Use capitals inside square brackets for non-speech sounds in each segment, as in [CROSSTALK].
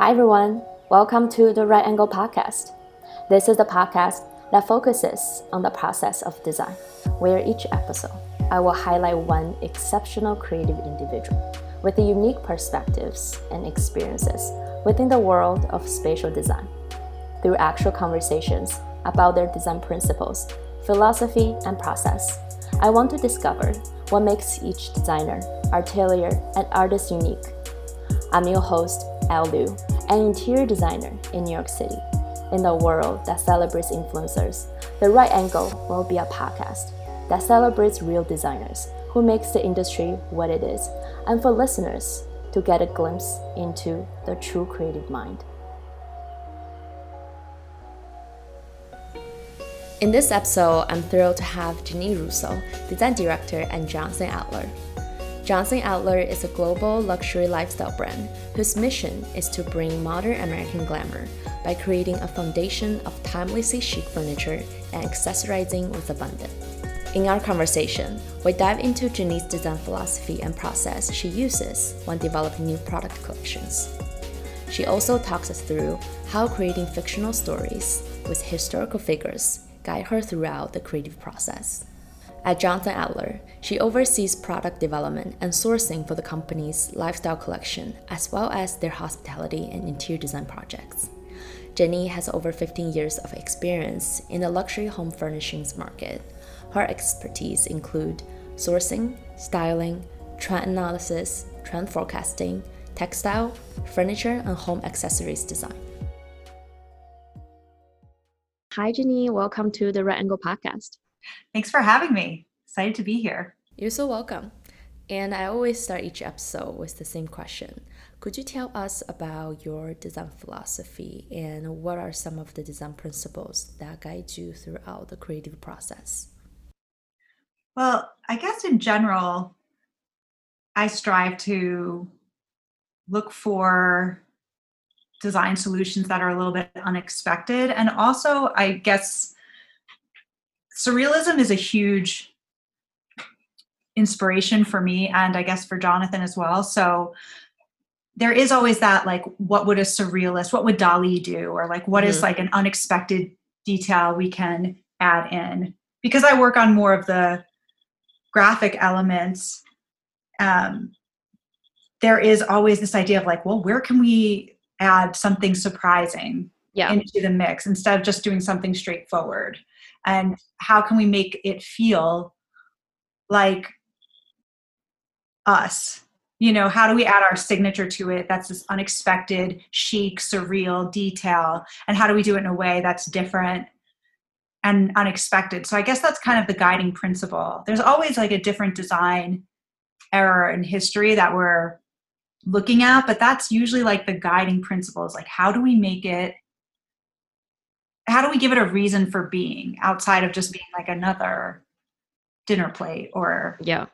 Hi, everyone. Welcome to the Right Angle Podcast. This is the podcast that focuses on the process of design, where each episode I will highlight one exceptional creative individual with unique perspectives and experiences within the world of spatial design. Through actual conversations about their design principles, philosophy, and process, I want to discover what makes each designer, atelier, and artist unique. I'm your host, Elle Liu, an interior designer in New York City. In the world that celebrates influencers, The Right Angle will be a podcast that celebrates real designers who makes the industry what it is, and for listeners to get a glimpse into the true creative mind. In this episode, I'm thrilled to have Jeannine Russo, design director and Jonathan Adler. Jonathan Adler is a global luxury lifestyle brand whose mission is to bring modern American glamour by creating a foundation of timelessly chic furniture and accessorizing with abundance. In our conversation, we dive into Jeannine's design philosophy and process she uses when developing new product collections. She also talks us through how creating fictional stories with historical figures guide her throughout the creative process. At Jonathan Adler, she oversees product development and sourcing for the company's lifestyle collection, as well as their hospitality and interior design projects. Jeannine has over 15 years of experience in the luxury home furnishings market, her expertise include sourcing, styling, trend analysis, trend forecasting, textile, furniture, and home accessories design. Hi, Jeannine. Welcome to the Right Angle podcast. Thanks for having me. Excited to be here. You're so welcome. And I always start each episode with the same question. Could you tell us about your design philosophy and what are some of the design principles that guide you throughout the creative process? Well, I guess in general, I strive to look for design solutions that are a little bit unexpected. And also, I guess surrealism is a huge inspiration for me and I guess for Jonathan as well. So there is always that like, what would a surrealist, what would Dali do? Or like, what mm-hmm. is like an unexpected detail we can add in? Because I work on more of the graphic elements um, there is always this idea of like well where can we add something surprising yeah. into the mix instead of just doing something straightforward and how can we make it feel like us you know how do we add our signature to it that's this unexpected chic surreal detail and how do we do it in a way that's different and unexpected. So I guess that's kind of the guiding principle. There's always like a different design error in history that we're looking at, but that's usually like the guiding principles. Like, how do we make it? How do we give it a reason for being outside of just being like another dinner plate or yeah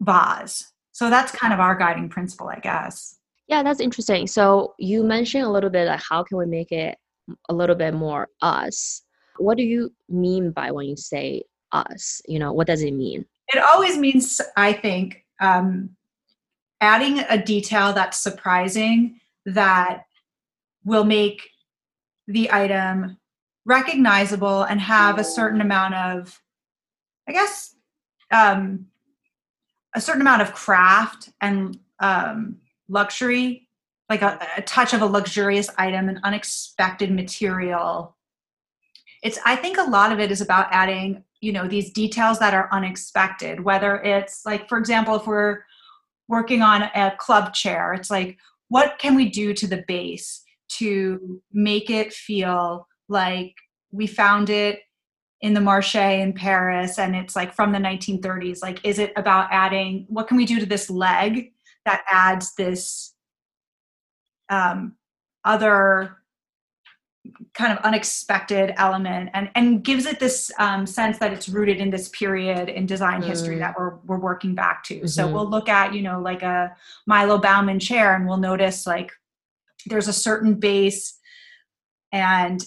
vase? So that's kind of our guiding principle, I guess. Yeah, that's interesting. So you mentioned a little bit like how can we make it a little bit more us what do you mean by when you say us? You know, what does it mean? It always means, I think, um, adding a detail that's surprising that will make the item recognizable and have a certain amount of, I guess, um, a certain amount of craft and um, luxury, like a, a touch of a luxurious item, an unexpected material. It's i think a lot of it is about adding you know these details that are unexpected whether it's like for example if we're working on a club chair it's like what can we do to the base to make it feel like we found it in the marche in paris and it's like from the 1930s like is it about adding what can we do to this leg that adds this um, other kind of unexpected element and and gives it this um, sense that it's rooted in this period in design mm. history that we're we're working back to. Mm-hmm. So we'll look at you know like a Milo Baughman chair and we'll notice like there's a certain base and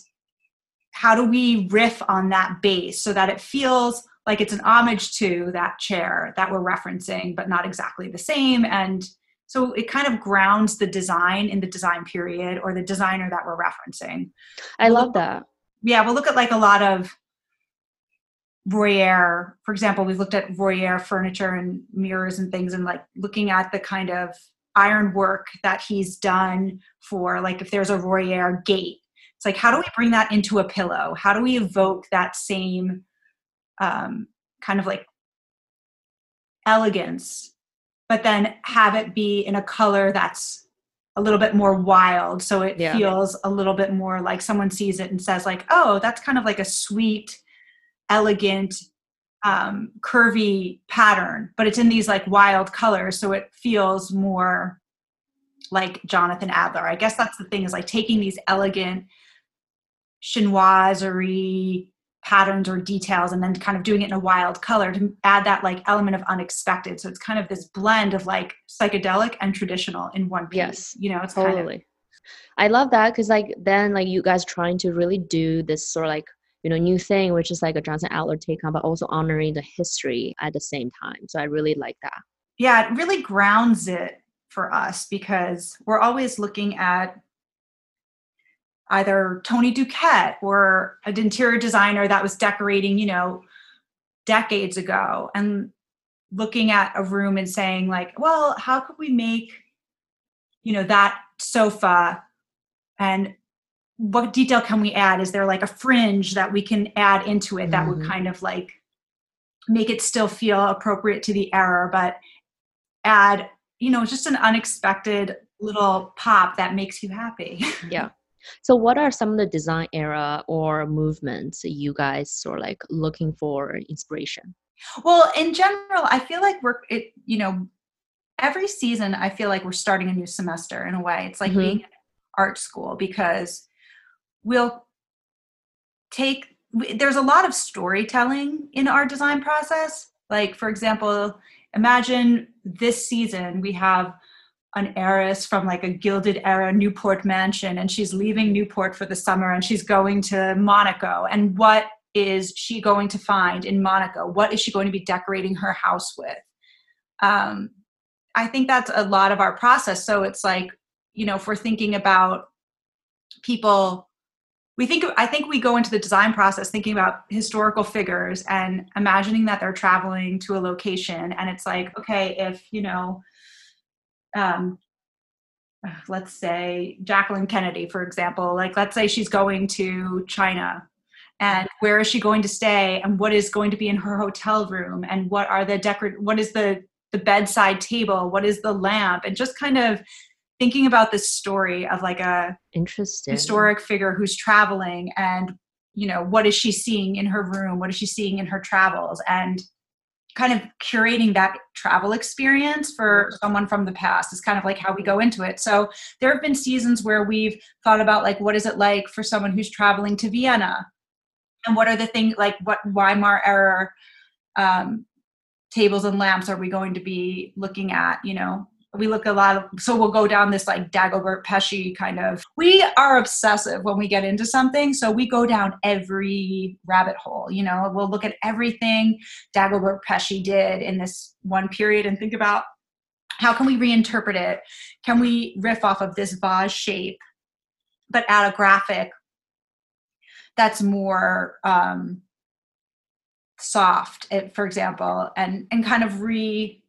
how do we riff on that base so that it feels like it's an homage to that chair that we're referencing but not exactly the same and so it kind of grounds the design in the design period or the designer that we're referencing. I love that. Yeah, we'll look at like a lot of Royère, for example, we've looked at Royère furniture and mirrors and things and like looking at the kind of iron work that he's done for like if there's a Royère gate. It's like how do we bring that into a pillow? How do we evoke that same um, kind of like elegance, but then have it be in a color that's a little bit more wild so it yeah. feels a little bit more like someone sees it and says like oh that's kind of like a sweet elegant um, curvy pattern but it's in these like wild colors so it feels more like jonathan adler. I guess that's the thing is like taking these elegant chinoiserie patterns or details and then kind of doing it in a wild color to add that like element of unexpected. So it's kind of this blend of like psychedelic and traditional in one piece yes. you know it's totally kind of, i love that because like then like you guys trying to really do this sort of like you know new thing which is like a jonathan adler take on but also honoring the history at the same time. So i really like that. Yeah it really grounds it for us because we're always looking at either tony duquette or an interior designer that was decorating you know decades ago and looking at a room and saying like well how could we make you know that sofa and what detail can we add? Is there like a fringe that we can add into it that mm-hmm. would kind of like make it still feel appropriate to the era, but add, you know, just an unexpected little pop that makes you happy. [LAUGHS] yeah. So what are some of the design era or movements you guys are like looking for inspiration? Well, in general, I feel like we're it, you know, every season I feel like we're starting a new semester in a way. It's like mm-hmm. being art school because we'll take there's a lot of storytelling in our design process. Like for example imagine this season we have an heiress from like a gilded era newport mansion and she's leaving newport for the summer and she's going to monaco. And what is she going to find in monaco? What is she going to be decorating her house with? Um, i think that's a lot of our process. So it's like you know if we're thinking about people we think i think we go into the design process thinking about historical figures and imagining that they're traveling to a location and it's like okay if you know um, let's say jacqueline kennedy for example like let's say she's going to china and where is she going to stay and what is going to be in her hotel room and what are the decor what is the the bedside table what is the lamp and just kind of thinking about this story of like a interesting. historic figure who's traveling and you know what is she seeing in her room? What is she seeing in her travels? And kind of curating that travel experience for someone from the past is kind of like how we go into it. So there have been seasons where we've thought about like what is it like for someone who's traveling to vienna? And what are the things like what weimar era um, tables and lamps are we going to be looking at you know we look a lot of so we'll go down this like dagobert peche kind of we are obsessive when we get into something so we go down every rabbit hole you know? We'll look at everything dagobert peche did in this one period and think about how can we reinterpret it? Can we riff off of this vase shape but add a graphic that's more um, soft for example and and kind of re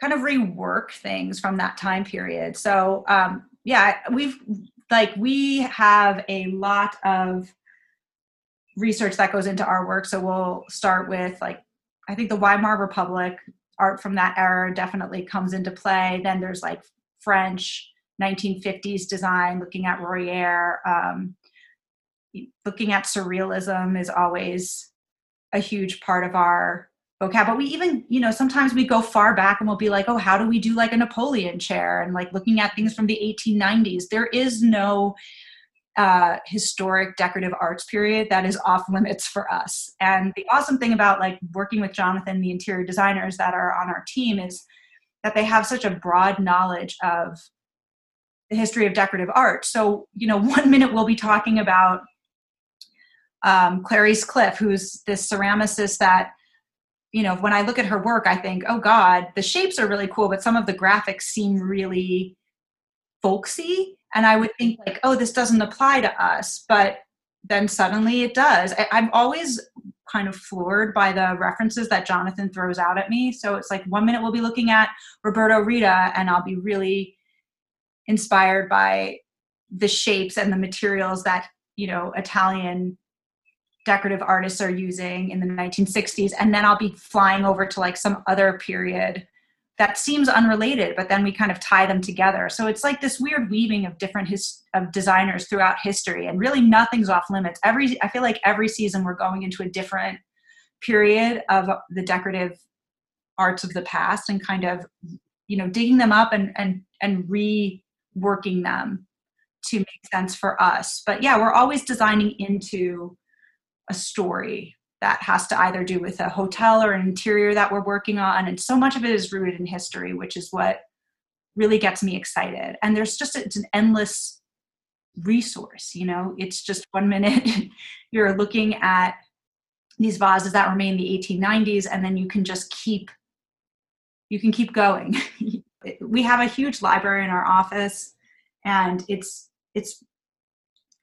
kind of rework things from that time period. So um, yeah, we've like we have a lot of research that goes into our work. So we'll start with like I think the Weimar Republic art from that era definitely comes into play. Then there's like French 1950s design, looking at Royère, um, looking at surrealism is always a huge part of our vocab but we even you know sometimes we go far back and we'll be like oh how do we do like a napoleon chair? And like looking at things from the 1890s there is no uh, historic decorative arts period that is off limits for us. And the awesome thing about like working with jonathan the interior designers that are on our team is that they have such a broad knowledge of the history of decorative art. So you know one [LAUGHS] minute we'll be talking about um, clarice cliff who's this ceramicist that you know, when I look at her work, I think, oh God, the shapes are really cool, but some of the graphics seem really folksy. And I would think like, oh, this doesn't apply to us. But then suddenly it does. I, I'm always kind of floored by the references that Jonathan throws out at me. So it's like one minute we'll be looking at Roberto Rita and I'll be really inspired by the shapes and the materials that, you know, Italian decorative artists are using in the 1960s and then I'll be flying over to like some other period that seems unrelated but then we kind of tie them together. So it's like this weird weaving of different his of designers throughout history and really nothing's off limits. Every i feel like every season we're going into a different period of the decorative arts of the past and kind of you know digging them up and and and reworking them to make sense for us. But yeah we're always designing into a story that has to either do with a hotel or an interior that we're working on. And so much of it is rooted in history, which is what really gets me excited. And there's just, it's an endless resource, you know, it's just one minute [LAUGHS] you're looking at these vases that remain the 1890s, and then you can just keep, you can keep going. [LAUGHS] we have a huge library in our office and it's, it's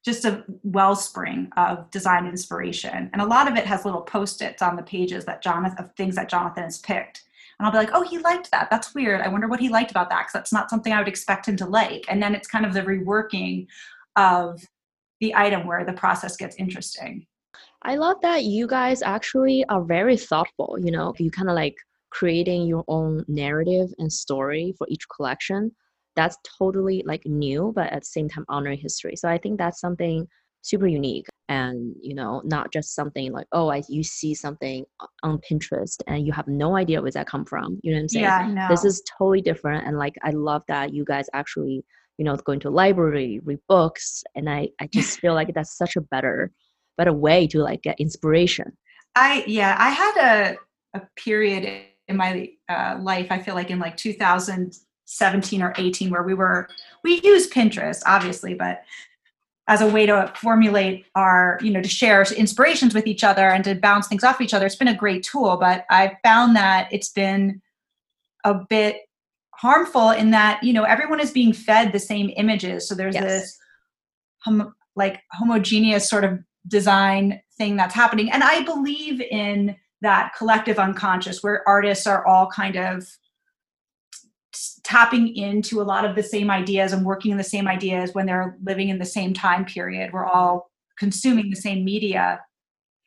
just a wellspring of design inspiration. And a lot of it has little post-its on the pages that Jonathan of things that Jonathan has picked. And I'll be like, oh, he liked that. That's weird. I wonder what he liked about that because that's not something I would expect him to like. And then it's kind of the reworking of the item where the process gets interesting. I love that you guys actually are very thoughtful. You know, you kind of like creating your own narrative and story for each collection that's totally like new but at the same time honoring history. So i think that's something super unique and you know not just something like oh I, you see something on pinterest and you have no idea where that come from. You know what i'm saying? Yeah, no. this is totally different and like i love that you guys actually you know going to a library read books and i i just feel like that's such a better better way to like get inspiration. I yeah i had a a period in my uh, life i feel like in like 2000 17 or 18 where we were we use pinterest obviously but as a way to formulate our you know to share inspirations with each other and to bounce things off each other it's been a great tool but i found that it's been a bit harmful in that you know everyone is being fed the same images so there's yes. this like homogeneous sort of design thing that's happening and i believe in that collective unconscious where artists are all kind of tapping into a lot of the same ideas and working in the same ideas when they're living in the same time period. We're all consuming the same media.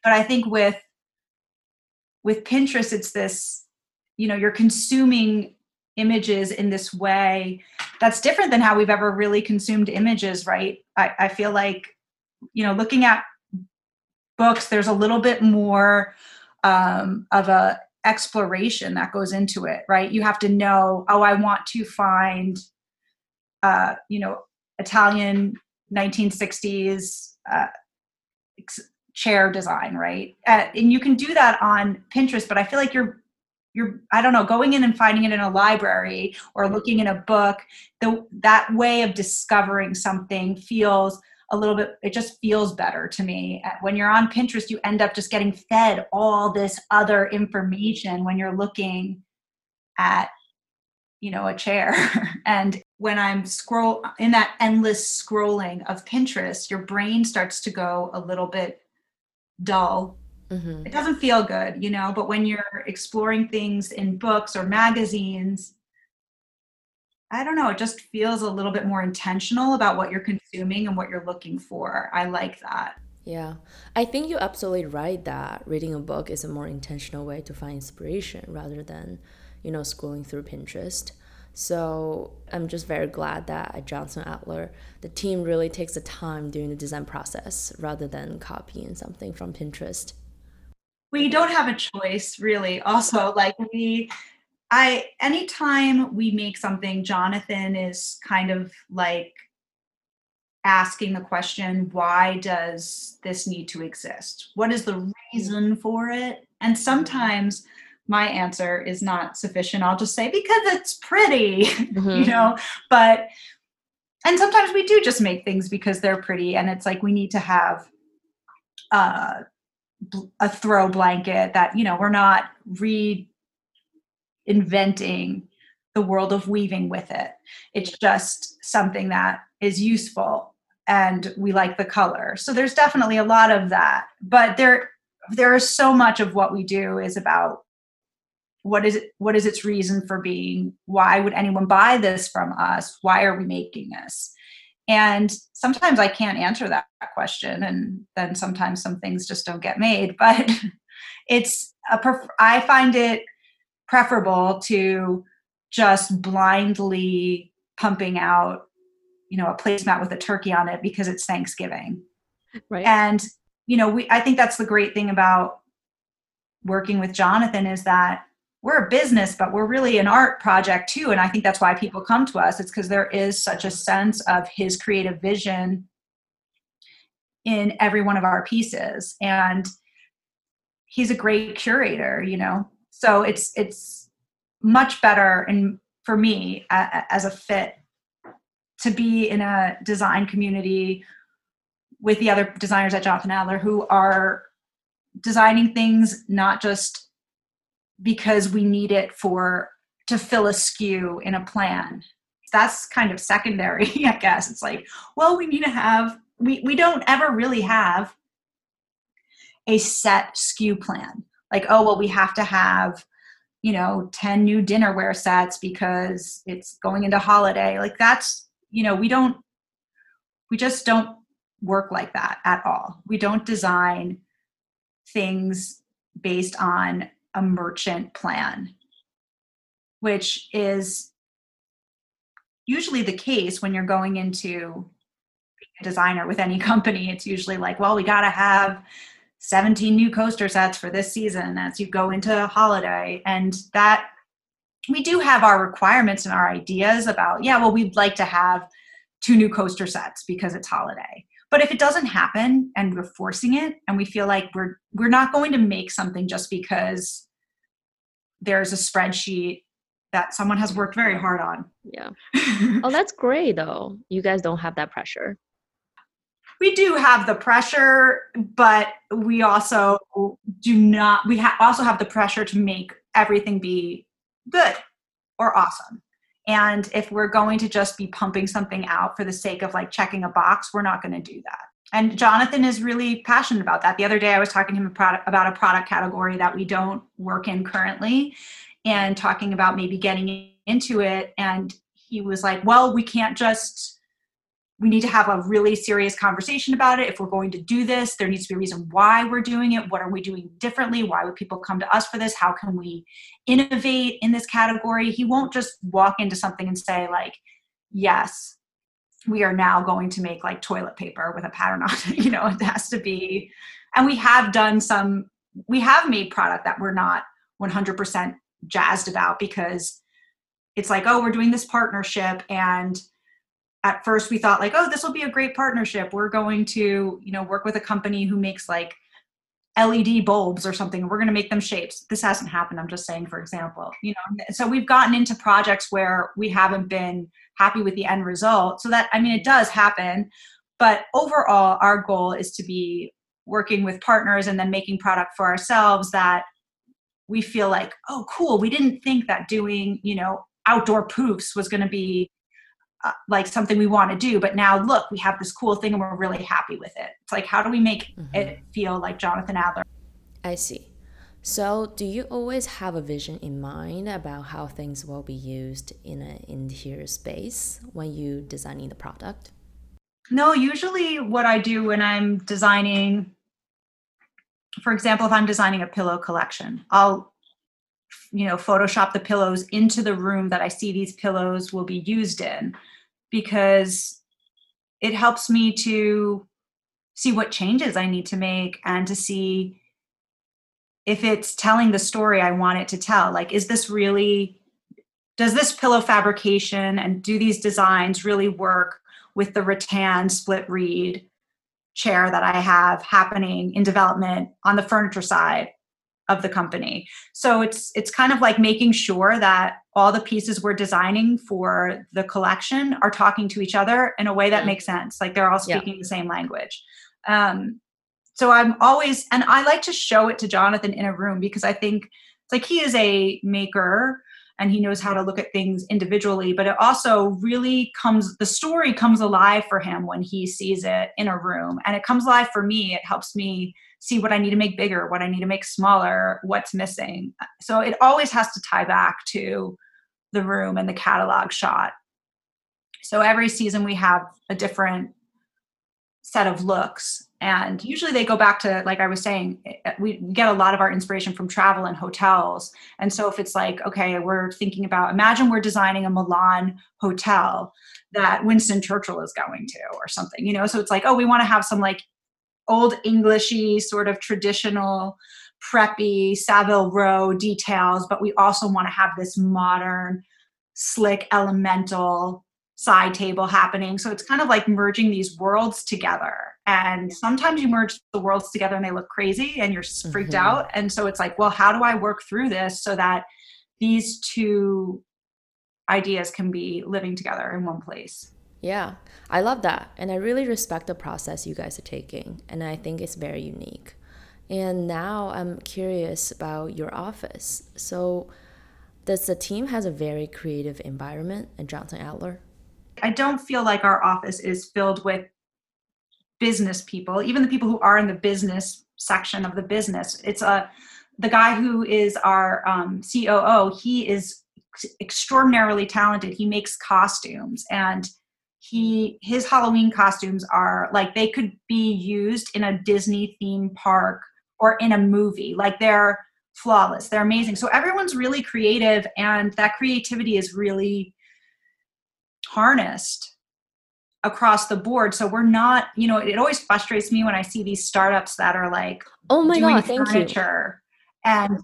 But I think with with Pinterest, it's this, you know, you're consuming images in this way that's different than how we've ever really consumed images, right? I, I feel like, you know, looking at books, there's a little bit more um, of a exploration that goes into it, right? You have to know, oh, I want to find, uh, you know, Italian 1960s uh, chair design, right? Uh, and you can do that on Pinterest, but I feel like you're you're i don't know going in and finding it in a library or looking in a book the that way of discovering something feels a little bit it just feels better to me. When you're on pinterest you end up just getting fed all this other information when you're looking at you know a chair. [LAUGHS] And when i'm scroll in that endless scrolling of pinterest your brain starts to go a little bit dull. Mm-hmm. it doesn't feel good you know but when you're exploring things in books or magazines I don't know, it just feels a little bit more intentional about what you're consuming and what you're looking for. I like that. Yeah, I think you're absolutely right that reading a book is a more intentional way to find inspiration rather than, you know, scrolling through Pinterest. So I'm just very glad that at Jonathan Adler, the team really takes the time during the design process rather than copying something from Pinterest. We don't have a choice, really. Also, like we I anytime we make something, Jonathan is kind of like asking the question, why does this need to exist? What is the reason for it? And sometimes my answer is not sufficient. I'll just say, because it's pretty, [LAUGHS] mm-hmm. you know, but and sometimes we do just make things because they're pretty and it's like we need to have uh a throw blanket that you know we're not reinventing the world of weaving with it. It's just something that is useful and we like the color. So there's definitely a lot of that but there there is so much of what we do is about what is it what is its reason for being? Why would anyone buy this from us? Why are we making this? And sometimes i can't answer that question and then sometimes some things just don't get made [LAUGHS] but it's a pref- i find it preferable to just blindly pumping out you know a placemat with a turkey on it because it's thanksgiving. Right. And you know we i think that's the great thing about working with jonathan is that we're a business but we're really an art project too. And i think that's why people come to us. It's because there is such a sense of his creative vision in every one of our pieces. And he's a great curator you know so it's it's much better and for me as a fit to be in a design community with the other designers at Jonathan Adler who are designing things not just because we need it for to fill a SKU in a plan. That's kind of secondary, [LAUGHS] I guess. It's like, well, we need to have we we don't ever really have a set SKU plan. Like, oh well, we have to have you know 10 new dinnerware sets because it's going into holiday. Like that's you know we don't we just don't work like that at all. We don't design things based on a merchant plan which is usually the case when you're going into a designer with any [LAUGHS] company. It's usually like well we got to have 17 new coaster sets for this season as you go into holiday. And that we do have our requirements and our ideas about yeah well we'd like to have two new coaster sets because it's holiday. But if it doesn't happen and we're forcing it and we feel like we're we're not going to make something just because there's a spreadsheet that someone has worked very hard on. Yeah. [LAUGHS] Oh that's great though. You guys don't have that pressure we do have the pressure, but we also do not, we ha- also have the pressure to make everything be good or awesome. And if we're going to just be pumping something out for the sake of like checking a box, we're not going to do that. And Jonathan is really passionate about that. The other day I was talking to him about a product category that we don't work in currently and talking about maybe getting into it. And he was like, well, we can't just we need to have a really serious conversation about it. If we're going to do this, there needs to be a reason why we're doing it. What are we doing differently? Why would people come to us for this? How can we innovate in this category? He won't just walk into something and say, like, yes, we are now going to make like toilet paper with a pattern on it. [LAUGHS] You know, it has to be. And we have done some, we have made product that we're not 100% jazzed about because it's like, oh, we're doing this partnership and at first we thought like oh this will be a great partnership. We're going to you know work with a company who makes like led bulbs or something we're going to make them shapes. This hasn't happened i'm just saying for example you know so we've gotten into projects where we haven't been happy with the end result so that i mean it does happen but overall our goal is to be working with partners and then making product for ourselves that we feel like oh cool we didn't think that doing you know outdoor poofs was going to be uh, like something we want to do but now look we have this cool thing and we're really happy with it. It's like how do we make mm-hmm. it feel like jonathan adler? I see. So do you always have a vision in mind about how things will be used in an interior space when you designing the product? No usually what i do when i'm designing for example if i'm designing a pillow collection i'll you know photoshop the pillows into the room that i see these pillows will be used in because it helps me to see what changes I need to make and to see if it's telling the story I want it to tell. Like, is this really, does this pillow fabrication and do these designs really work with the rattan split reed chair that I have happening in development on the furniture side? Of the company. So it's it's kind of like making sure that all the pieces we're designing for the collection are talking to each other in a way that makes sense. Like they're all speaking yeah. the same language. Um, so I'm always, and I like to show it to Jonathan in a room because I think it's like he is a maker and he knows how to look at things individually, but it also really comes, the story comes alive for him when he sees it in a room. And it comes alive for me. It helps me see what I need to make bigger, what I need to make smaller, what's missing. So it always has to tie back to the room and the catalog shot. So every season we have a different set of looks and usually they go back to like i was saying eh, eh, we get a lot of our inspiration from travel and hotels and so if it's like okay we're thinking about imagine we're designing a milan hotel that winston churchill is going to or something you know so it's like oh we want to have some like old englishy sort of traditional preppy savile row details but we also want to have this modern slick elemental side table happening. So it's kind of like merging these worlds together. And sometimes you merge the worlds together and they look crazy and you're freaked mm-hmm. out. And so it's like, well, how do I work through this so that these two ideas can be living together in one place? Yeah, I love that. And I really respect the process you guys are taking. And I think it's very unique. And now I'm curious about your office. So, does the team has a very creative environment at Jonathan Adler? I don't feel like our office is filled with business people, even the people who are in the business section of the business. It's a the guy who is our um, COO. He is extraordinarily talented. He makes costumes and he his Halloween costumes are like they could be used in a Disney theme park or in a movie. Like they're flawless. They're amazing. So everyone's really creative and that creativity is really harnessed across the board. So we're not, you know, it always frustrates me when I see these startups that are like, oh my god, thank furniture you. and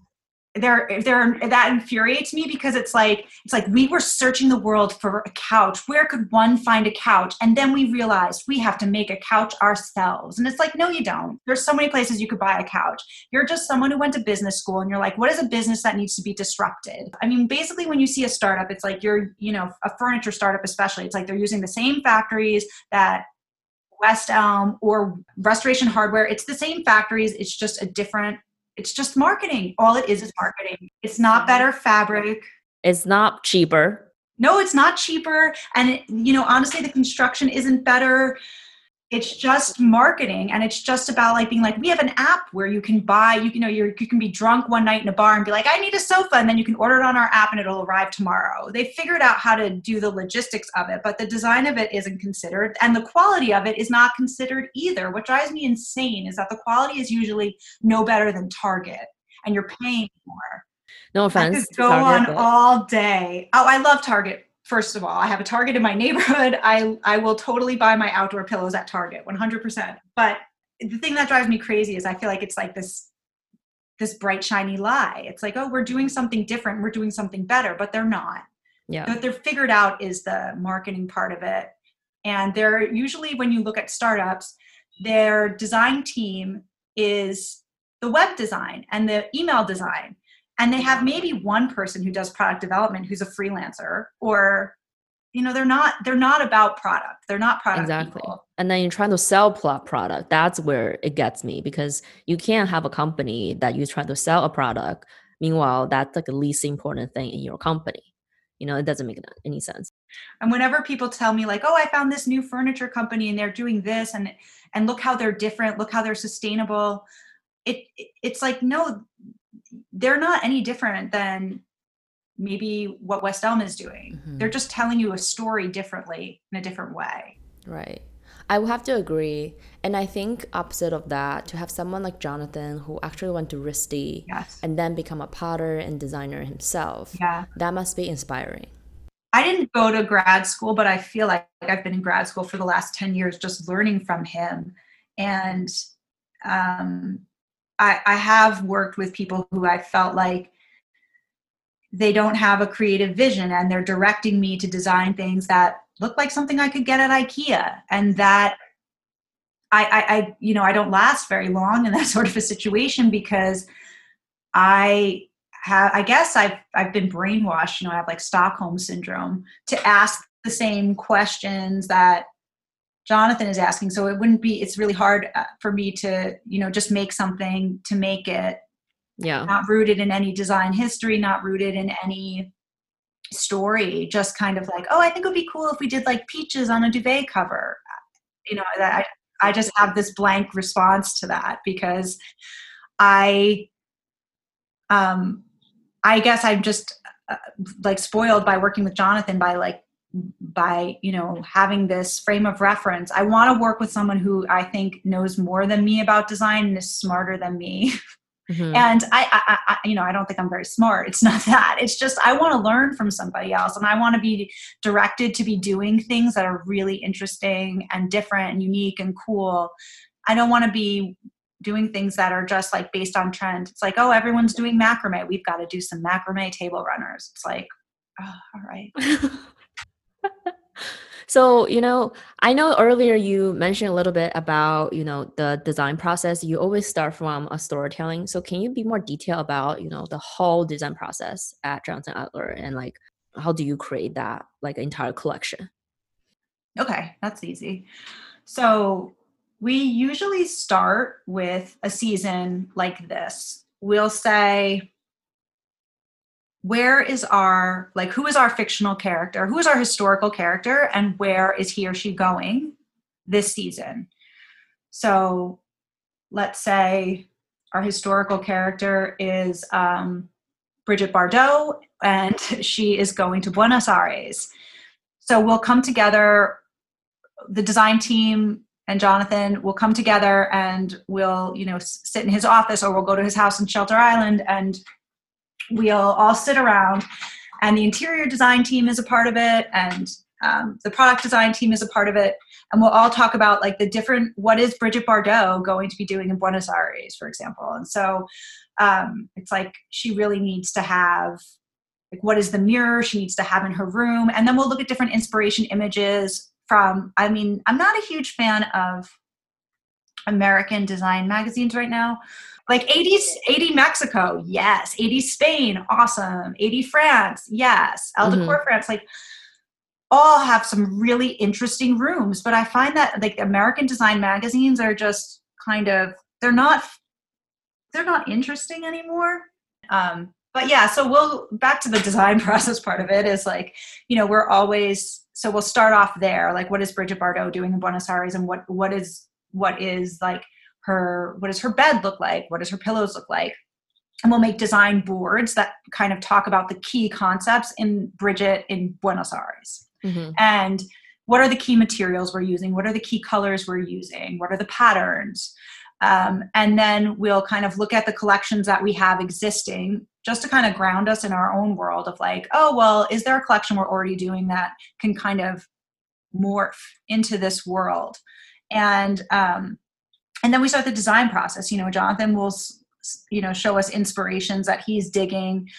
they're that infuriates me because it's like it's like we were searching the world for a couch. Where could one find a couch? And then we realized we have to make a couch ourselves. And it's like no you don't. There's so many places you could buy a couch. You're just someone who went to business school and you're like what is a business that needs to be disrupted? I mean basically when you see a startup it's like you're you know a furniture startup especially it's like they're using the same factories that West Elm or Restoration Hardware, it's the same factories, it's just a different it's just marketing. All it is is marketing. It's not mm-hmm. better fabric. It's not cheaper. No, it's not cheaper. And, it, you know, honestly, the construction isn't better it's just marketing and it's just about like being like we have an app where you can buy you, you know you you can be drunk one night in a bar and be like i need a sofa and then you can order it on our app and it'll arrive tomorrow. They figured out how to do the logistics of it but the design of it isn't considered and the quality of it is not considered either what drives me insane is that the quality is usually no better than target and you're paying more. No offense I could go target, on but... all day. Oh i love target first of all i have a target in my neighborhood. [LAUGHS] I i will totally buy my outdoor pillows at target 100% but the thing that drives me crazy is i feel like it's like this this bright shiny lie. It's like oh we're doing something different. We're doing something better but they're not. Yeah. What they're figured out is the marketing part of it. And they're usually when you look at startups their design team is the web design and the email design and they have maybe one person who does product development who's a freelancer or you know they're not they're not about product. They're not product exactly. people. and then you're trying to sell product. That's where it gets me because you can't have a company that you try to sell a product. Meanwhile that's like the least important thing in your company. You know it doesn't make any sense. And whenever people tell me like oh i found this new furniture company and they're doing this and and look how they're different look how they're sustainable it it's like no they're not any different than maybe what West Elm is doing. Mm-hmm. They're just telling you a story differently in a different way. Right. I will have to agree. And I think opposite of that, to have someone like Jonathan who actually went to RISD yes. and then become a potter and designer himself, yeah. that must be inspiring. I didn't go to grad school, but I feel like I've been in grad school for the last 10 years just learning from him. And um, I, I have worked with people who I felt like they don't have a creative vision and they're directing me to design things that look like something I could get at IKEA. And that I, I, I you know I don't last very long in that [LAUGHS] sort of a situation because I have I guess I've I've been brainwashed, you know, I have like Stockholm syndrome to ask the same questions that Jonathan is asking. So it wouldn't be, it's really hard uh, for me to, you know, just make something to make it. Yeah. Not rooted in any design history, not rooted in any story, just kind of like, oh, I think it would be cool if we did like peaches on a duvet cover. You know, that I, I just have this blank response to that because I, um, I guess I'm just uh, like spoiled by working with Jonathan by like by you know having this frame of reference i want to work with someone who i think knows more than me about design and is smarter than me. Mm-hmm. and I, I, I you know i don't think i'm very smart. It's not [LAUGHS] that. It's just i want to learn from somebody else and i want to be directed to be doing things that are really interesting and different and unique and cool. I don't want to be doing things that are just like based on trend. It's like oh everyone's doing macrame. We've got to do some macrame table runners. It's like oh, all right [LAUGHS] [LAUGHS] so you know i know earlier you mentioned a little bit about you know the design process. You always start from a storytelling. So can you be more detailed about you know the whole design process at jonathan adler and like how do you create that like entire collection? Okay that's easy. So we usually start with a season like this. We'll say where is our like who is our fictional character? Who is our historical character? And where is he or she going this season? So let's say our historical character is um, Brigitte Bardot and [LAUGHS] she is going to buenos aires. So we'll come together the design team and jonathan will come together and we'll you know sit in his office or we'll go to his house in shelter island and we'll all sit around and the interior design team is a part of it and um, the product design team is a part of it and we'll all talk about like the different what is bridget bardot going to be doing in buenos aires for example? And so um, it's like she really needs to have like what is the mirror she needs to have in her room? And then we'll look at different inspiration images from i mean i'm not a huge fan of american design magazines right now like 80s 80 mexico yes. AD spain awesome. AD france yes. Elle mm-hmm. decor france like all have some really interesting rooms but i find that like american design magazines are just kind of they're not they're not interesting anymore. Um but yeah so we'll back to the design [LAUGHS] process part of it is like you know we're always so we'll start off there like what is Bridget bardot doing in buenos aires and what what is what is like her what does her bed look like? What does her pillows look like? And we'll make design boards that kind of talk about the key concepts in bridget in buenos aires. Mm-hmm. and what are the key materials we're using? What are the key colors we're using? What are the patterns? Um, and then we'll kind of look at the collections that we have existing just to kind of ground us in our own world of like oh well is there a collection we're already doing that can kind of morph into this world? And um, and then we start the design process. You know jonathan will you know show us inspirations that he's digging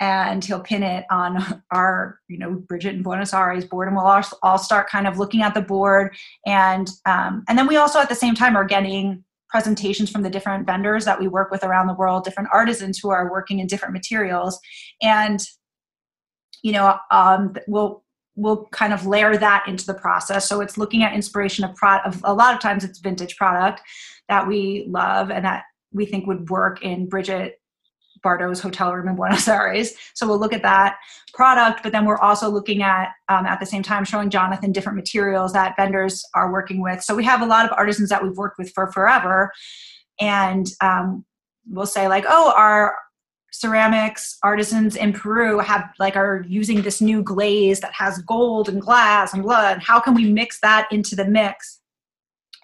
and he'll pin it on [LAUGHS] our you know bridget and buenos aires board and we'll all, all start kind of looking at the board. And um, and then we also at the same time are getting presentations from the different vendors that we work with around the world different artisans who are working in different materials. And you know um, we'll we'll kind of layer that into the process. So it's looking at inspiration of product. A lot of times it's vintage product that we love and that we think would work in Bridget Bardot's hotel room in Buenos Aires. So we'll look at that product, but then we're also looking at um, at the same time showing Jonathan different materials that vendors are working with. So we have a lot of artisans that we've worked with for forever, and um, we'll say like, oh, our ceramics artisans in Peru have like are using this new glaze that has gold and glass and blood. How can we mix that into the mix?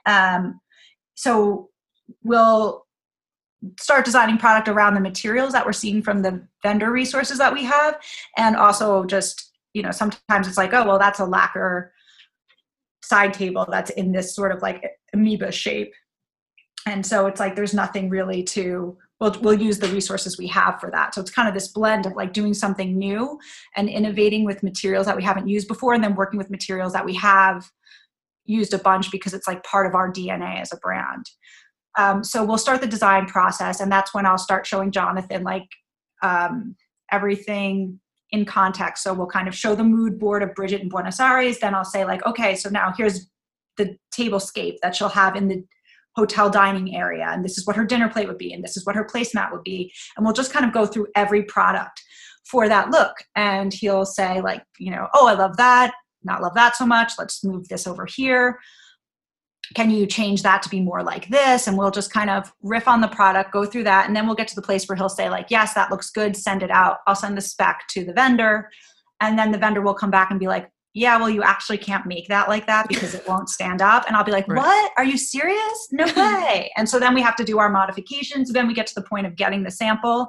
Um, so we'll start designing product around the materials that we're seeing from the vendor resources that we have, and also just you know sometimes it's like oh well that's a lacquer side table that's in this sort of like amoeba shape and so it's like there's nothing really to we'll, we'll use the resources we have for that. So it's kind of this blend of like doing something new and innovating with materials that we haven't used before and then working with materials that we have used a bunch because it's like part of our DNA as a brand. Um, so we'll start the design process and that's when I'll start showing Jonathan like um, everything in context. So we'll kind of show the mood board of bridget in Buenos Aires. Then I'll say like, okay, so now here's the table scape that she'll have in the hotel dining area and this is what her dinner plate would be and this is what her placemat would be and we'll just kind of go through every product for that look. And he'll say like you know oh i love that not love that so much let's move this over here. Can you change that to be more like this? And we'll just kind of riff on the product go through that and then we'll get to the place where he'll say like yes that looks good send it out. I'll send the spec to the vendor and then the vendor will come back and be like yeah, well, you actually can't make that like that because it won't stand up. And I'll be like, right. what? Are you serious? No [LAUGHS] way. and so then we have to do our modifications. Then we get to the point of getting the sample.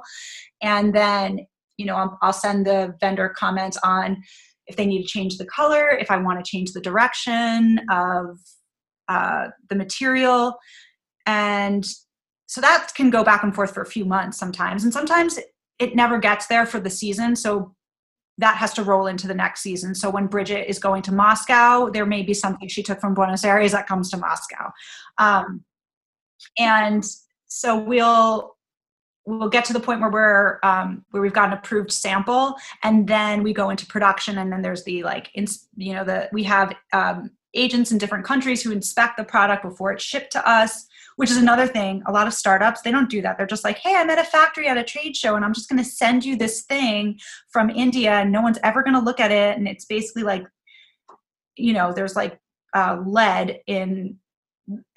And then, you know, I'll, I'll send the vendor comments on if they need to change the color, if I want to change the direction of uh, the material. And so that can go back and forth for a few months sometimes. And sometimes it never gets there for the season. So that has to roll into the next season. So when Bridget is going to Moscow, there may be something she took from Buenos Aires that comes to Moscow. Um, and so we'll we'll get to the point where we're um, where we've got an approved sample and then we go into production and then there's the like in, you know the we have um, agents in different countries who inspect the product before it's shipped to us which is another thing. A lot of startups, they don't do that. They're just like, hey, I'm at a factory at a trade show and I'm just going to send you this thing from India and no one's ever going to look at it. And it's basically like, you know, there's like uh, lead in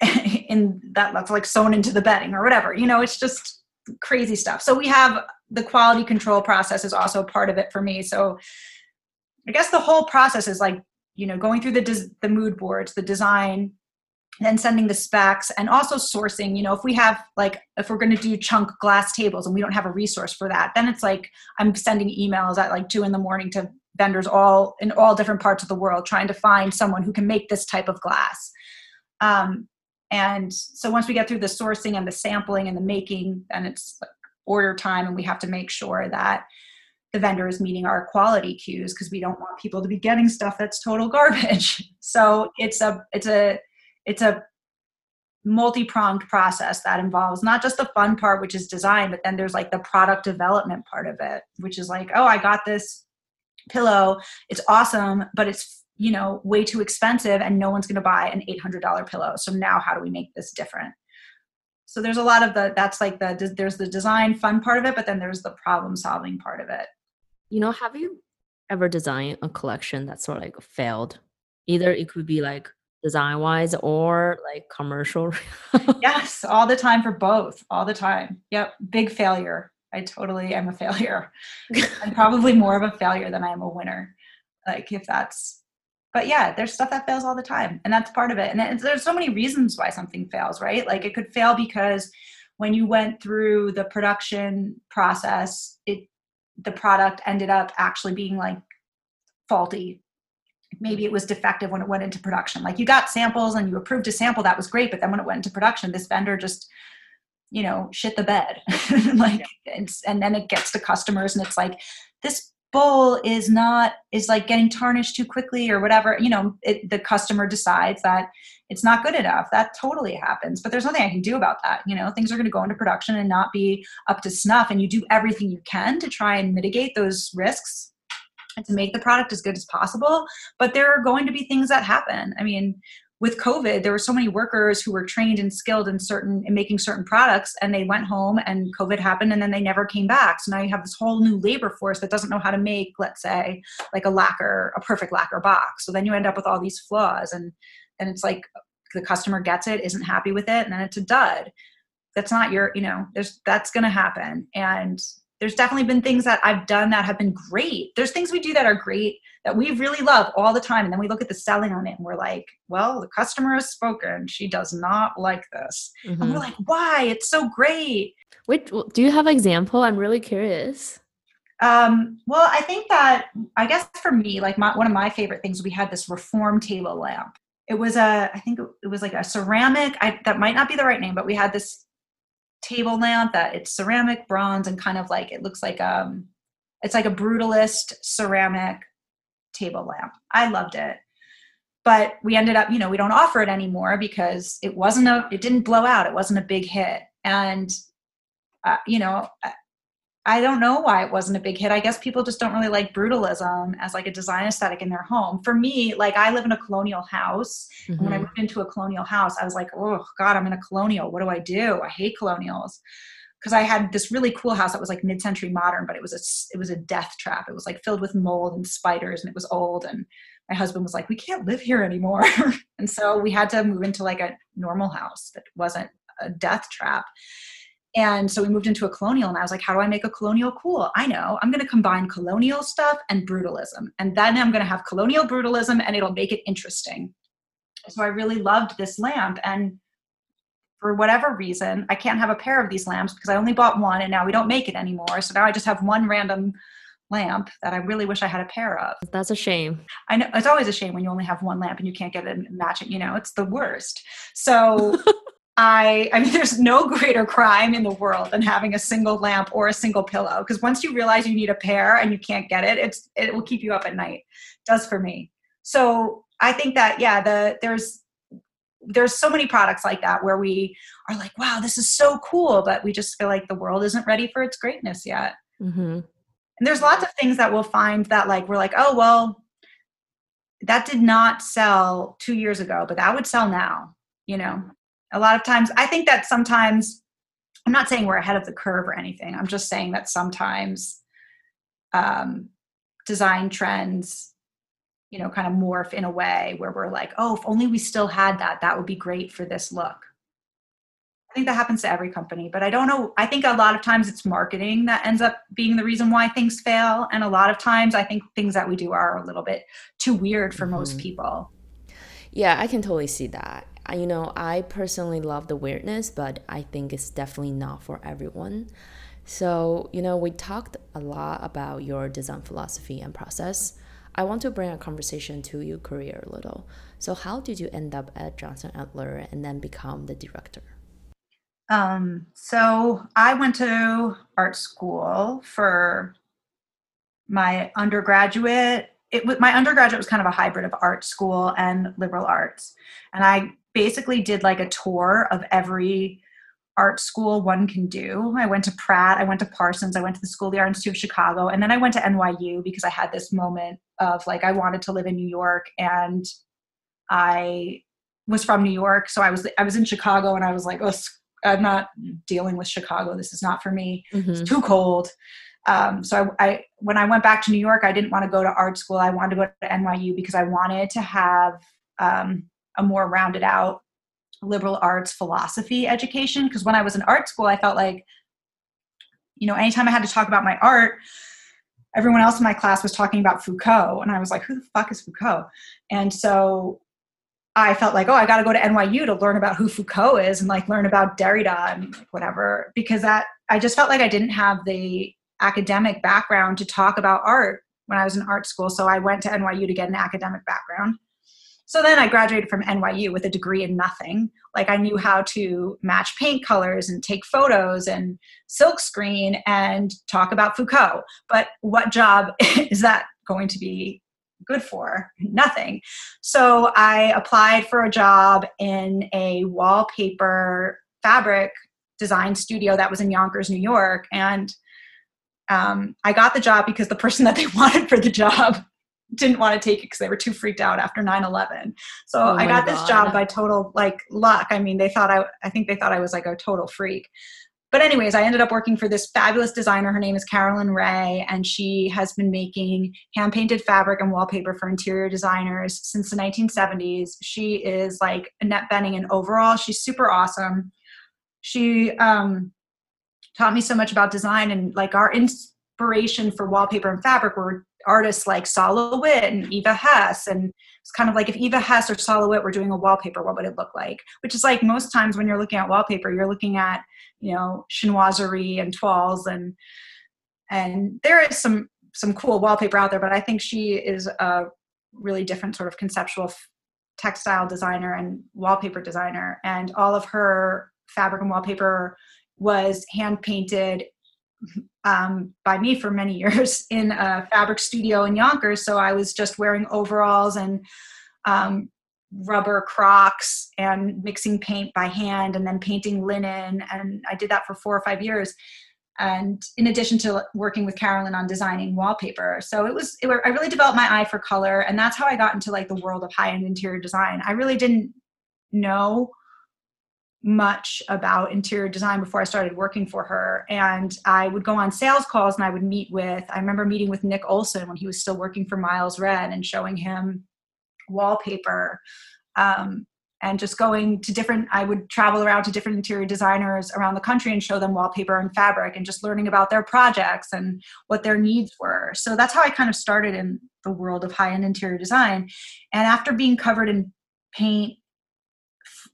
[LAUGHS] in that that's like sewn into the bedding or whatever. You know, it's just crazy stuff. So we have the quality control process is also part of it for me. So I guess the whole process is like, you know, going through the des- the mood boards, the design, then sending the specs and also sourcing you know if we have like if we're going to do chunk glass tables and we don't have a resource for that then it's like i'm sending emails at like two in the morning to vendors all in all different parts of the world trying to find someone who can make this type of glass. Um, and so once we get through the sourcing and the sampling and the making then it's like order time and we have to make sure that the vendor is meeting our quality cues because we don't want people to be getting stuff that's total garbage. [LAUGHS] So it's a it's a it's a multi-pronged process that involves not just the fun part which is design but then there's like the product development part of it which is like oh i got this pillow. It's awesome but it's you know way too expensive and no one's going to buy an $800 pillow. So now how do we make this different? So there's a lot of the that's like the there's the design fun part of it but then there's the problem solving part of it. You know have you ever designed a collection that sort of like failed? Either it could be like design wise or like commercial? [LAUGHS] yes, all the time for both, all the time. Yep, big failure. I totally am a failure. I'm probably more of a failure than I am a winner. Like if that's but yeah, there's stuff that fails all the time, and that's part of it. And there's so many reasons why something fails, right? Like it could fail because when you went through the production process, it the product ended up actually being like faulty maybe it was defective when it went into production. Like you got samples and you approved a sample, that was great. But then when it went into production, this vendor just, you know, shit the bed. [LAUGHS] like, and, and then it gets to customers and it's like, this bowl is not, is like getting tarnished too quickly or whatever. You know, it, the customer decides that it's not good enough. That totally happens. But there's nothing I can do about that. You know, things are going to go into production and not be up to snuff. And you do everything you can to try and mitigate those risks to make the product as good as possible. But there are going to be things that happen. I mean, with COVID, there were so many workers who were trained and skilled in certain in making certain products, and they went home and COVID happened, and then they never came back. So now you have this whole new labor force that doesn't know how to make, let's say, like a lacquer, a perfect lacquer box. So then you end up with all these flaws, and and it's like the customer gets it, isn't happy with it, and then it's a dud. That's not your, you know, there's that's going to happen, and there's definitely been things that I've done that have been great. There's things we do that are great that we really love all the time. And then we look at the selling on it and we're like, well, the customer has spoken. She does not like this. Mm-hmm. And we're mm-hmm. like, why? It's so great. Wait, do you have an example? I'm really curious. Um, well, I think that, I guess for me, like my, one of my favorite things, we had this reform table lamp. It was a, I think it was like a ceramic, I, that might not be the right name, but we had this table lamp that it's ceramic bronze and kind of like it looks like um it's like a brutalist ceramic table lamp. I loved it. But we ended up you know we don't offer it anymore because it wasn't a it didn't blow out. It wasn't a big hit. And uh, you know I don't know why it wasn't a big hit. I guess people just don't really like brutalism as like a design aesthetic in their home. For me, like I live in a colonial house. Mm-hmm. when I mm-hmm. moved into a colonial house, I was like, oh God, I'm in a colonial. What do I do? I hate colonials. Because I had this really cool house that was like mid-century modern, but it was a it was a death trap. It was like filled with mold and spiders, and it was old. And my husband was like, "We can't live here anymore," [LAUGHS] and so we had to move into like a normal house that wasn't a death trap. And so we moved into a colonial, and I was like, how do I make a colonial cool? I know, I'm going to combine colonial stuff and brutalism. And then I'm going to have colonial brutalism, and it'll make it interesting. So I really loved this lamp. And for whatever reason, I can't have a pair of these lamps because I only bought one, and now we don't make it anymore. So now I just have one random lamp that I really wish I had a pair of. That's a shame. I know it's always a shame when you only have one lamp and you can't get a matching, you know, it's the worst. So [LAUGHS] I I mean [LAUGHS] there's no greater crime in the world than having a single lamp or a single pillow because once you realize you need a pair and you can't get it it's it will keep you up at night. It does for me. So I think that yeah the there's there's so many products like that where we are like wow this is so cool but we just feel like the world isn't ready for its greatness yet. Mm-hmm. And there's lots of things that we'll find that like we're like oh well that did not sell 2 years ago but that would sell now you know a lot of times. I think that sometimes i'm not saying we're ahead of the curve or anything. I'm just saying that sometimes um, design trends you know kind of morph in a way where we're like oh if only we still had that that would be great for this look. I think that happens to every company but i don't know i think a lot of times it's marketing that ends up being the reason why things fail and a lot of times i think things that we do are a little bit too weird for mm-hmm. most people. Yeah i can totally see that you know, I personally love the weirdness, but I think it's definitely not for everyone. So, you know, we talked a lot about your design philosophy and process. I want to bring a conversation to your career a little. So, how did you end up at Jonathan Adler and then become the director? Um, so, I went to art school for my undergraduate. It my undergraduate was kind of a hybrid of art school and liberal arts, and I basically did like a tour of every art school one can do. I went to Pratt, I went to Parsons, I went to the School of the Art Institute of Chicago, and then I went to NYU because I had this moment of like I wanted to live in New York and I was from New York, so I was I was in Chicago and I was like, oh, I'm not dealing with Chicago. This is not for me. Mm-hmm. It's too cold. Um, so I, I, when I went back to New York, I didn't want to go to art school. I wanted to go to NYU because I wanted to have um, a more rounded out liberal arts philosophy education. Because when i was in art school i felt like you know anytime i had to talk about my art everyone else in my class was talking about foucault and i was like who the fuck is foucault? And so i felt like oh i got to go to nyu to learn about who foucault is and like learn about derrida and whatever because that i just felt like i didn't have the academic background to talk about art when i was in art school. So i went to nyu to get an academic background so then I graduated from NYU with a degree in nothing. Like I knew how to match paint colors and take photos and silkscreen and talk about Foucault. But what job [LAUGHS] is that going to be good for? Nothing. So I applied for a job in a wallpaper fabric design studio that was in Yonkers, New York. And um, I got the job because the person that they [LAUGHS] wanted for the job didn't want to take it because they were too freaked out after 9-11 so oh i got God. this job by total like luck. I mean they thought i i think they thought i was like a total freak. But anyways i ended up working for this fabulous designer. Her name is carolyn ray and she has been making hand painted fabric and wallpaper for interior designers since the 1970s she is like annette bening and overall. She's super awesome. She um, taught me so much about design and like our inspiration for wallpaper and fabric were artists like Sol LeWitt and Eva Hesse. And it's kind of like if Eva Hesse or Sol LeWitt were doing a wallpaper, what would it look like? Which is like most times when you're looking at wallpaper, you're looking at, you know, chinoiserie and toiles and and there is some some cool wallpaper out there, but I think she is a really different sort of conceptual textile designer and wallpaper designer. And all of her fabric and wallpaper was hand painted um, by me for many [LAUGHS] years in a fabric studio in Yonkers. So I was just wearing overalls and um, rubber crocs and mixing paint by hand and then painting linen. And I did that for four or five years. and in addition to working with Carolyn on designing wallpaper. So it was, it, I really developed my eye for color, and that's how I got into like the world of high end interior design. I really didn't know much about interior design before I started working for her. And I would go on sales calls and I would meet with, I remember meeting with Nick Olsen when he was still working for Miles Redd and showing him wallpaper um, and just going to different i would travel around to different interior designers around the country and show them wallpaper and fabric and just learning about their projects and what their needs were so that's how i kind of started in the world of high-end interior design and after being covered in paint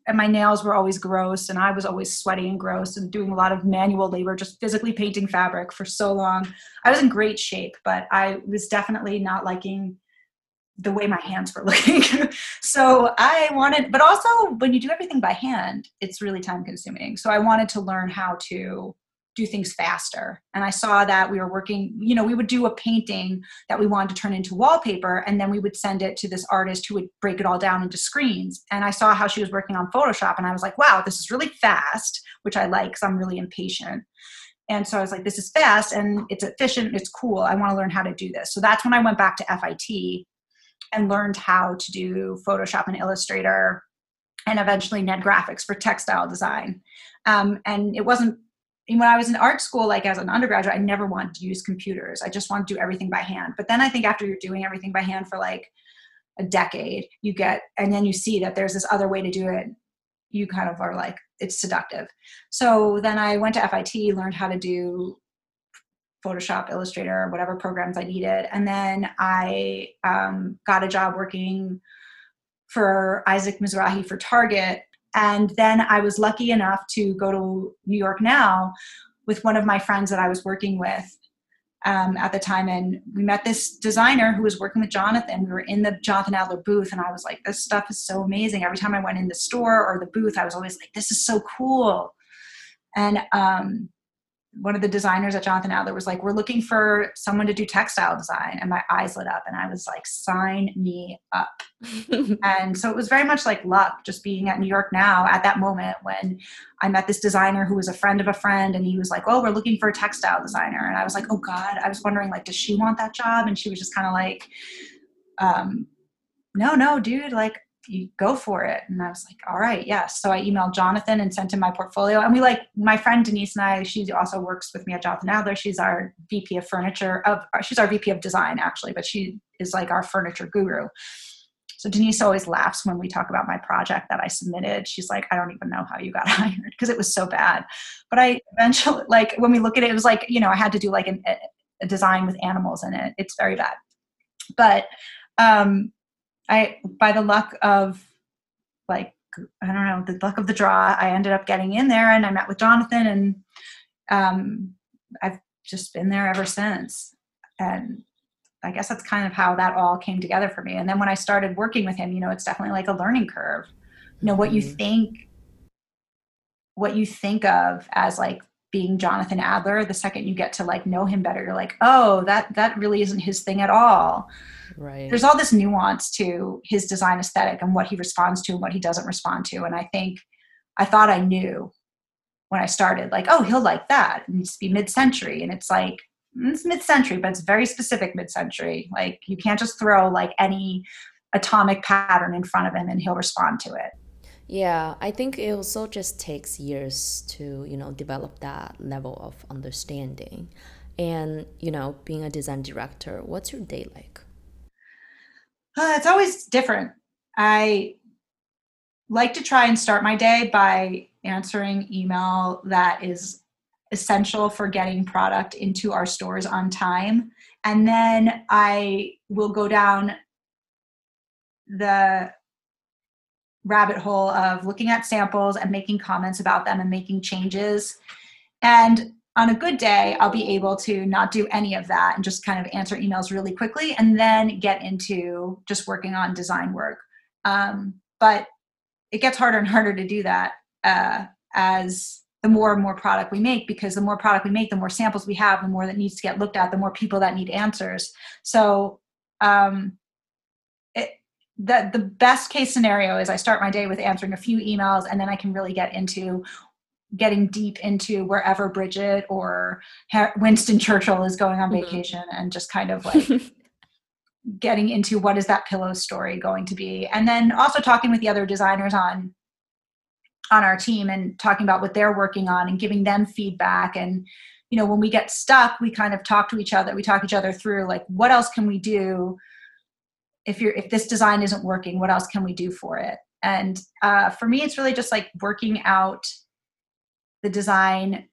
and my nails were always gross and i was always sweaty and gross and doing a lot of manual labor just physically painting fabric for so long i was in great shape but i was definitely not liking the way my hands were [LAUGHS] looking. so I wanted, but also when you do everything by hand, it's really time consuming. So I wanted to learn how to do things faster. And I saw that we were working, you know, we would do a painting that we wanted to turn into wallpaper, and then we would send it to this artist who would break it all down into screens. And I saw how she was working on Photoshop, and I was like, wow, this is really fast, which I like because I'm really impatient. And so I was like, this is fast and it's efficient, it's cool. I want to learn how to do this. So that's when I went back to FIT and learned how to do Photoshop and Illustrator and eventually NedGraphics for textile design. Um, and it wasn't when I was in art school, like as an undergraduate, I never wanted to use computers. I just wanted to do everything by hand. But then I think after you're doing everything by hand for like a decade, you get, and then you see that there's this other way to do it. You kind of are like, it's seductive. So then I went to FIT, learned how to do Photoshop, Illustrator, whatever programs I needed. And then I um, got a job working for Isaac Mizrahi for Target. And then I was lucky enough to go to New York Now with one of my friends that I was working with um, at the time. And we met this designer who was working with Jonathan. We were in the Jonathan Adler booth, and I was like, this stuff is so amazing. Every time I went in the store or the booth, I was always like, this is so cool. And um, one of the designers at Jonathan Adler was like, "We're looking for someone to do textile design," and my eyes lit up, and I was like, "Sign me up!" [LAUGHS] and so it was very much like luck, just being at New York now at that moment when I met this designer who was a friend of a friend, and he was like, "Oh, we're looking for a textile designer," and I was like, "Oh God!" I was wondering like, does she want that job? And she was just kind of like, um, "No, no, dude, like you go for it. And I was like, all right, yes. So I emailed Jonathan and sent him my portfolio. And we like my friend Denise and I, she also works with me at Jonathan Adler. She's our VP of furniture of she's our VP of design actually, but she is like our furniture guru. So Denise always laughs when we talk about my project that I submitted. She's like, I don't even know how you got [LAUGHS] hired because it was so bad. But I eventually, like, when we look at it, it was like, you know, I had to do like an, a design with animals in it. It's very bad. But um, I by the luck of like I don't know the luck of the draw, I ended up getting in there, and I met with Jonathan, and um, I've just been there ever since. And I guess that's kind of how that all came together for me. And then when I started working with him, you know, it's definitely like a learning curve. You know, what you mm-hmm. think, what you think of as like being Jonathan Adler, the second you get to like know him better, you're like, oh, that that really isn't his thing at all. Right. There's all this nuance to his design aesthetic and what he responds to and what he doesn't respond to. And I think I thought I knew when I started, like, oh, he'll like that. It needs to be mid-century. And it's like, mm, it's mid-century, but it's very specific mid-century. Like you can't just throw like any atomic pattern in front of him and he'll respond to it. Yeah, I think it also just takes years to, you know, develop that level of understanding. And, you know, being a design director, what's your day like? Uh, it's always different. I like to try and start my day by answering email that is essential for getting product into our stores on time. And then I will go down the rabbit hole of looking at samples and making comments about them and making changes. And on a good day, I'll be able to not do any of that and just kind of answer emails really quickly and then get into just working on design work. Um, but it gets harder and harder to do that uh, as the more and more product we make because the more product we make, the more samples we have, the more that needs to get looked at, the more people that need answers. So, um, the, the best case scenario is I start my day with answering a few emails and then I can really get into getting deep into wherever Bridget or Winston Churchill is going on mm-hmm. vacation and just kind of like [LAUGHS] getting into what is that pillow story going to be and then also talking with the other designers on on our team and talking about what they're working on and giving them feedback and you know when we get stuck we kind of talk to each other we talk each other through like what else can we do if you're if this design isn't working what else can we do for it and uh, for me it's really just like working out the design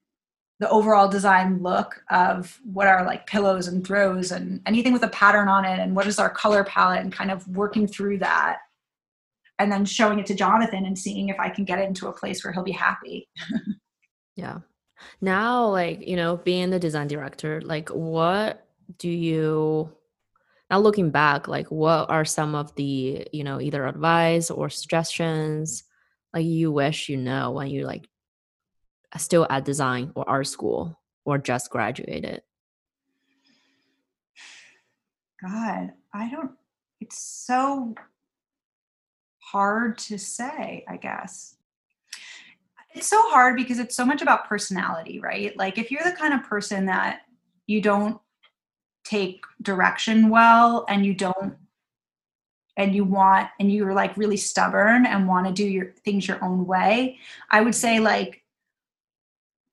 the overall design look of what are like pillows and throws and anything with a pattern on it and what is our color palette and kind of working through that and then showing it to Jonathan and seeing if I can get it into a place where he'll be happy. yeah. Now, like, you know, being the design director, like, what do you, now looking back, like, what are some of the, you know, either advice or suggestions like you wish you know when you like uh, still at design or art school or just graduated? God, I don't, it's so hard to say, I guess. It's so hard because it's so much about personality, right? Like if you're the kind of person that you don't take direction well and you don't and you want and you're like really stubborn and want to do your things your own way, I would say like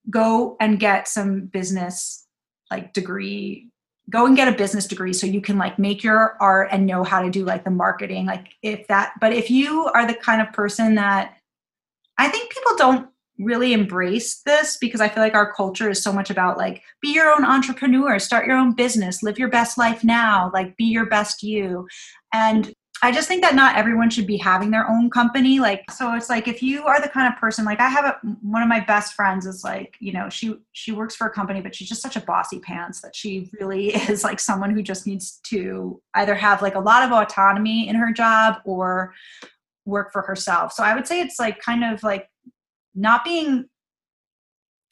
go and get some business like degree go and get a business degree so you can like make your art and know how to do like the marketing like if that but if you are the kind of person that i think people don't really embrace this because i feel like our culture is so much about like be your own entrepreneur start your own business live your best life now like be your best you and I just think that not everyone should be having their own company. Like, so it's like if you are the kind of person, like I have a, one of my best friends is like, you know, she she works for a company, but she's just such a bossy pants that she really [LAUGHS] is like someone who just needs to either have like a lot of autonomy in her job or work for herself. So I would say it's like kind of like not being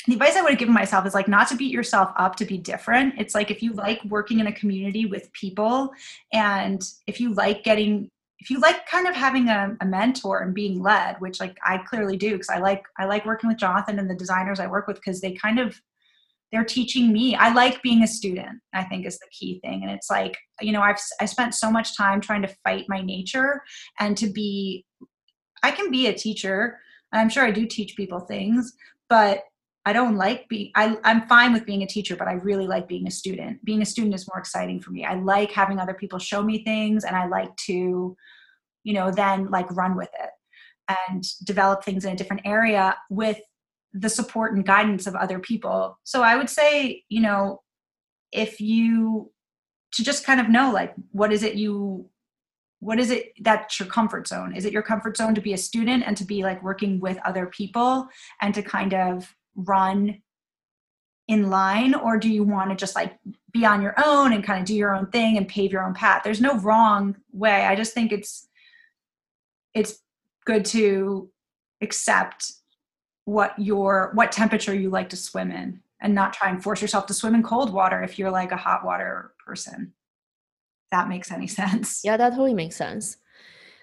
the advice I would have given myself is like not to beat yourself up to be different. It's like if you like working in a community with people and if you like getting if you like kind of having a, a mentor and being led, which like I clearly do because I like I like working with Jonathan and the designers I work with because they kind of they're teaching me. I like being a student, I think is the key thing. And it's like, you know, I've I spent so much time trying to fight my nature and to be I can be a teacher. I'm sure I do teach people things, but I don't like being, I, I'm fine with being a teacher, but I really like being a student. Being a student is more exciting for me. I like having other people show me things and I like to, you know, then like run with it and develop things in a different area with the support and guidance of other people. So I would say, you know, if you, to just kind of know like, what is it you, what is it that's your comfort zone? Is it your comfort zone to be a student and to be like working with other people and to kind of run in line? Or do you want to just like be on your own and kind of do your own thing and pave your own path? There's no wrong way. I just think it's it's good to accept what your what temperature you like to swim in and not try and force yourself to swim in cold water if you're like a hot water person that makes any sense yeah that totally makes sense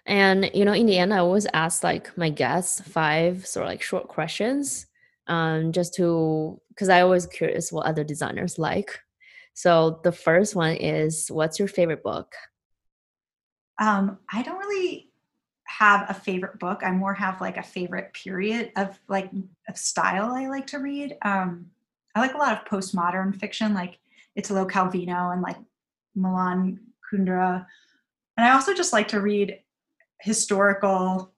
and you know in the end i always ask like my guests five sort of like short questions um, just to because I always curious what other designers like. So the first one is, what's your favorite book? Um, I don't really have a favorite book. I more have like a favorite period of like of style I like to read. Um, I like a lot of postmodern fiction, like it's Italo Calvino and like Milan Kundera. And I also just like to read historical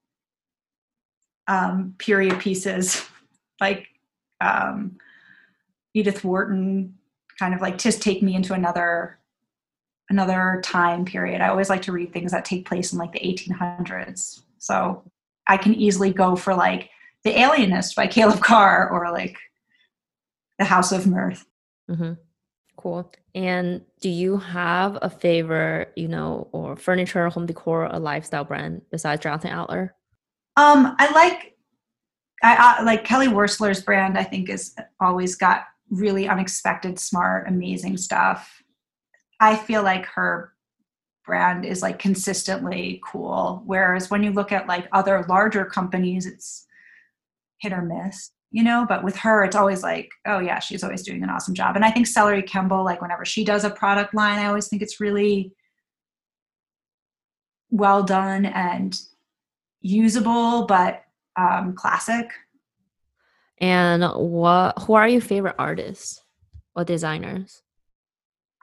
um, period pieces [LAUGHS] like um, Edith Wharton, kind of like just take me into another another time period. I always like to read things that take place in like the 1800s. So I can easily go for like The Alienist by Caleb Carr or like The House of Mirth. Mm-hmm. Cool. And do you have a favorite, you know, or furniture, home decor, a lifestyle brand besides Jonathan Adler? Um, I like I, I like Kelly Wearstler's brand. I think is always got really unexpected, smart, amazing stuff. I feel like her brand is like consistently cool. Whereas when you look at like other larger companies, it's hit or miss. You know, but with her, it's always like, oh yeah, she's always doing an awesome job. And I think Celerie Kemble, like whenever she does a product line, I always think it's really well done and usable, but um, classic. And what? Who are your favorite artists or designers?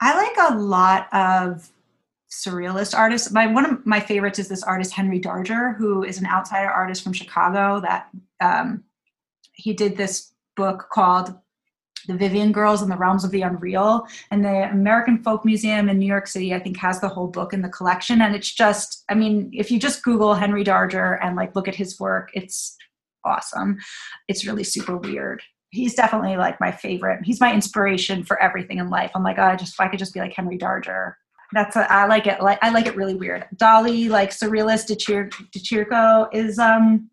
I like a lot of surrealist artists. My one of my favorites is this artist Henry Darger, who is an outsider artist from Chicago. That um, he did this book called the Vivian Girls in the Realms of the Unreal. And the American Folk Museum in New York City, I think, has the whole book in the collection. And it's just, I mean, if you just Google Henry Darger and like look at his work, it's awesome. It's really super weird. He's definitely like my favorite. He's my inspiration for everything in life. I'm like, oh, I just I could just be like Henry Darger. That's a, I like it. Like I like it really weird. Dali, like surrealist De, Chir- De Chirico is um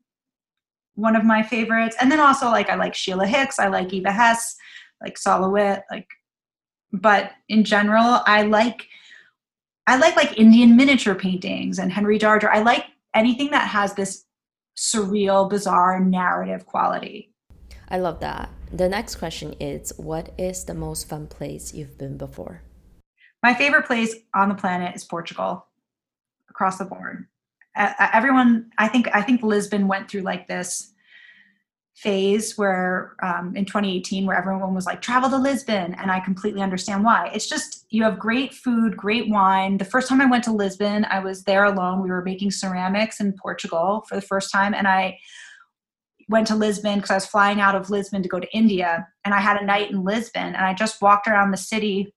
one of my favorites. And then also like I like Sheila Hicks, I like Eva Hesse, like Sol LeWitt, like but in general, I like I like like Indian miniature paintings and Henry Darger. I like anything that has this surreal, bizarre narrative quality. I love that. The next question is What is the most fun place you've been before? My favorite place on the planet is Portugal, across the board. Uh, everyone, I think, I think Lisbon went through like this phase where um, in 2018 where everyone was like travel to lisbon and i completely understand why. It's just you have great food great wine. The first time i went to lisbon i was there alone. We were making ceramics in portugal for the first time and i went to lisbon because i was flying out of lisbon to go to india and i had a night in lisbon and i just walked around the city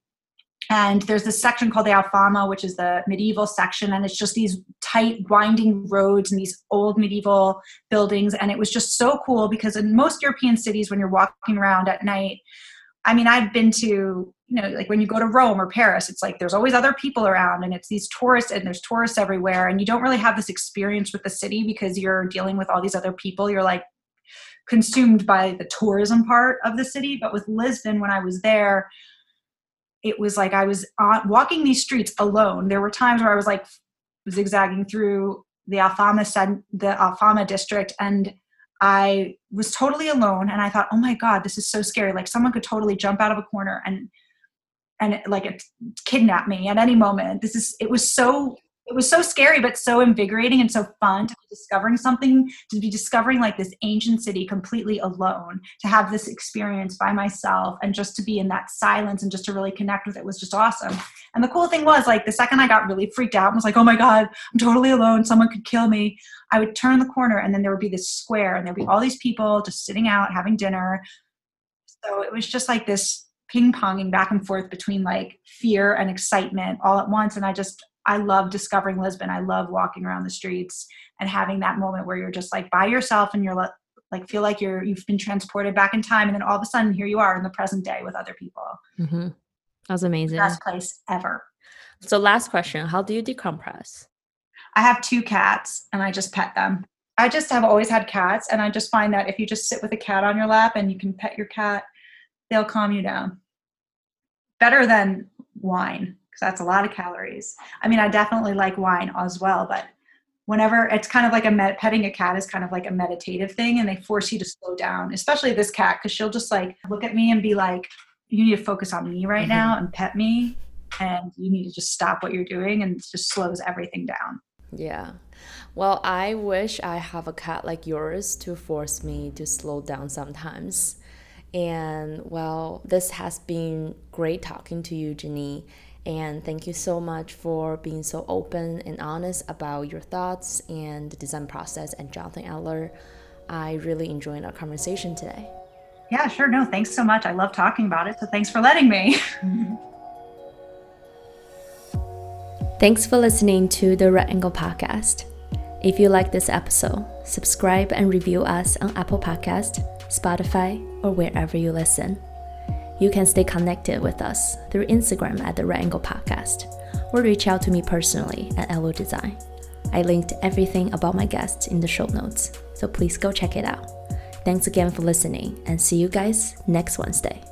and there's this section called the Alfama, which is the medieval section, and it's just these tight, winding roads and these old medieval buildings. And it was just so cool because in most European cities, when you're walking around at night, I mean, I've been to, you know, like when you go to Rome or Paris, it's like there's always other people around and it's these tourists and there's tourists everywhere. And you don't really have this experience with the city because you're dealing with all these other people. You're like consumed by the tourism part of the city. But with Lisbon, when I was there, it was like I was on, walking these streets alone. There were times where I was like zigzagging through the Alfama the Alfama district, and I was totally alone. And I thought, oh my god, this is so scary. Like someone could totally jump out of a corner and and like kidnap me at any moment. This is it was so it was so scary but so invigorating and so fun to be discovering something to be discovering like this ancient city completely alone to have this experience by myself and just to be in that silence and just to really connect with it was just awesome. And the cool thing was like the second i got really freaked out and was like oh my god i'm totally alone someone could kill me i would turn the corner and then there would be this square and there'd be all these people just sitting out having dinner. So it was just like this ping ponging back and forth between like fear and excitement all at once and i just I love discovering Lisbon. I love walking around the streets and having that moment where you're just like by yourself and you're like feel like you're you've been transported back in time and then all of a sudden here you are in the present day with other people. Mm-hmm. That was amazing. Best place ever. So last question, how do you decompress? I have two cats and I just pet them. I just have always had cats and I just find that if you just sit with a cat on your lap and you can pet your cat, they'll calm you down. Better than wine because that's a lot of calories. I mean, I definitely like wine as well, but whenever it's kind of like a med- petting a cat is kind of like a meditative thing and they force you to slow down, especially this cat because she'll just like look at me and be like, you need to focus on me right mm-hmm. now and pet me and you need to just stop what you're doing and it just slows everything down. Yeah. Well, I wish I have a cat like yours to force me to slow down sometimes. And well, this has been great talking to you, Jenny. And thank you so much for being so open and honest about your thoughts and the design process and Jonathan Adler. I really enjoyed our conversation today. Yeah, sure. No, thanks so much. I love talking about it. So thanks for letting me. [LAUGHS] thanks for listening to the Right Angle Podcast. If you like this episode, subscribe and review us on Apple Podcast, Spotify, or wherever you listen. You can stay connected with us through Instagram at the Right Angle Podcast or reach out to me personally at Elle Liu Design. I linked everything about my guests in the show notes, so please go check it out. Thanks again for listening and see you guys next Wednesday.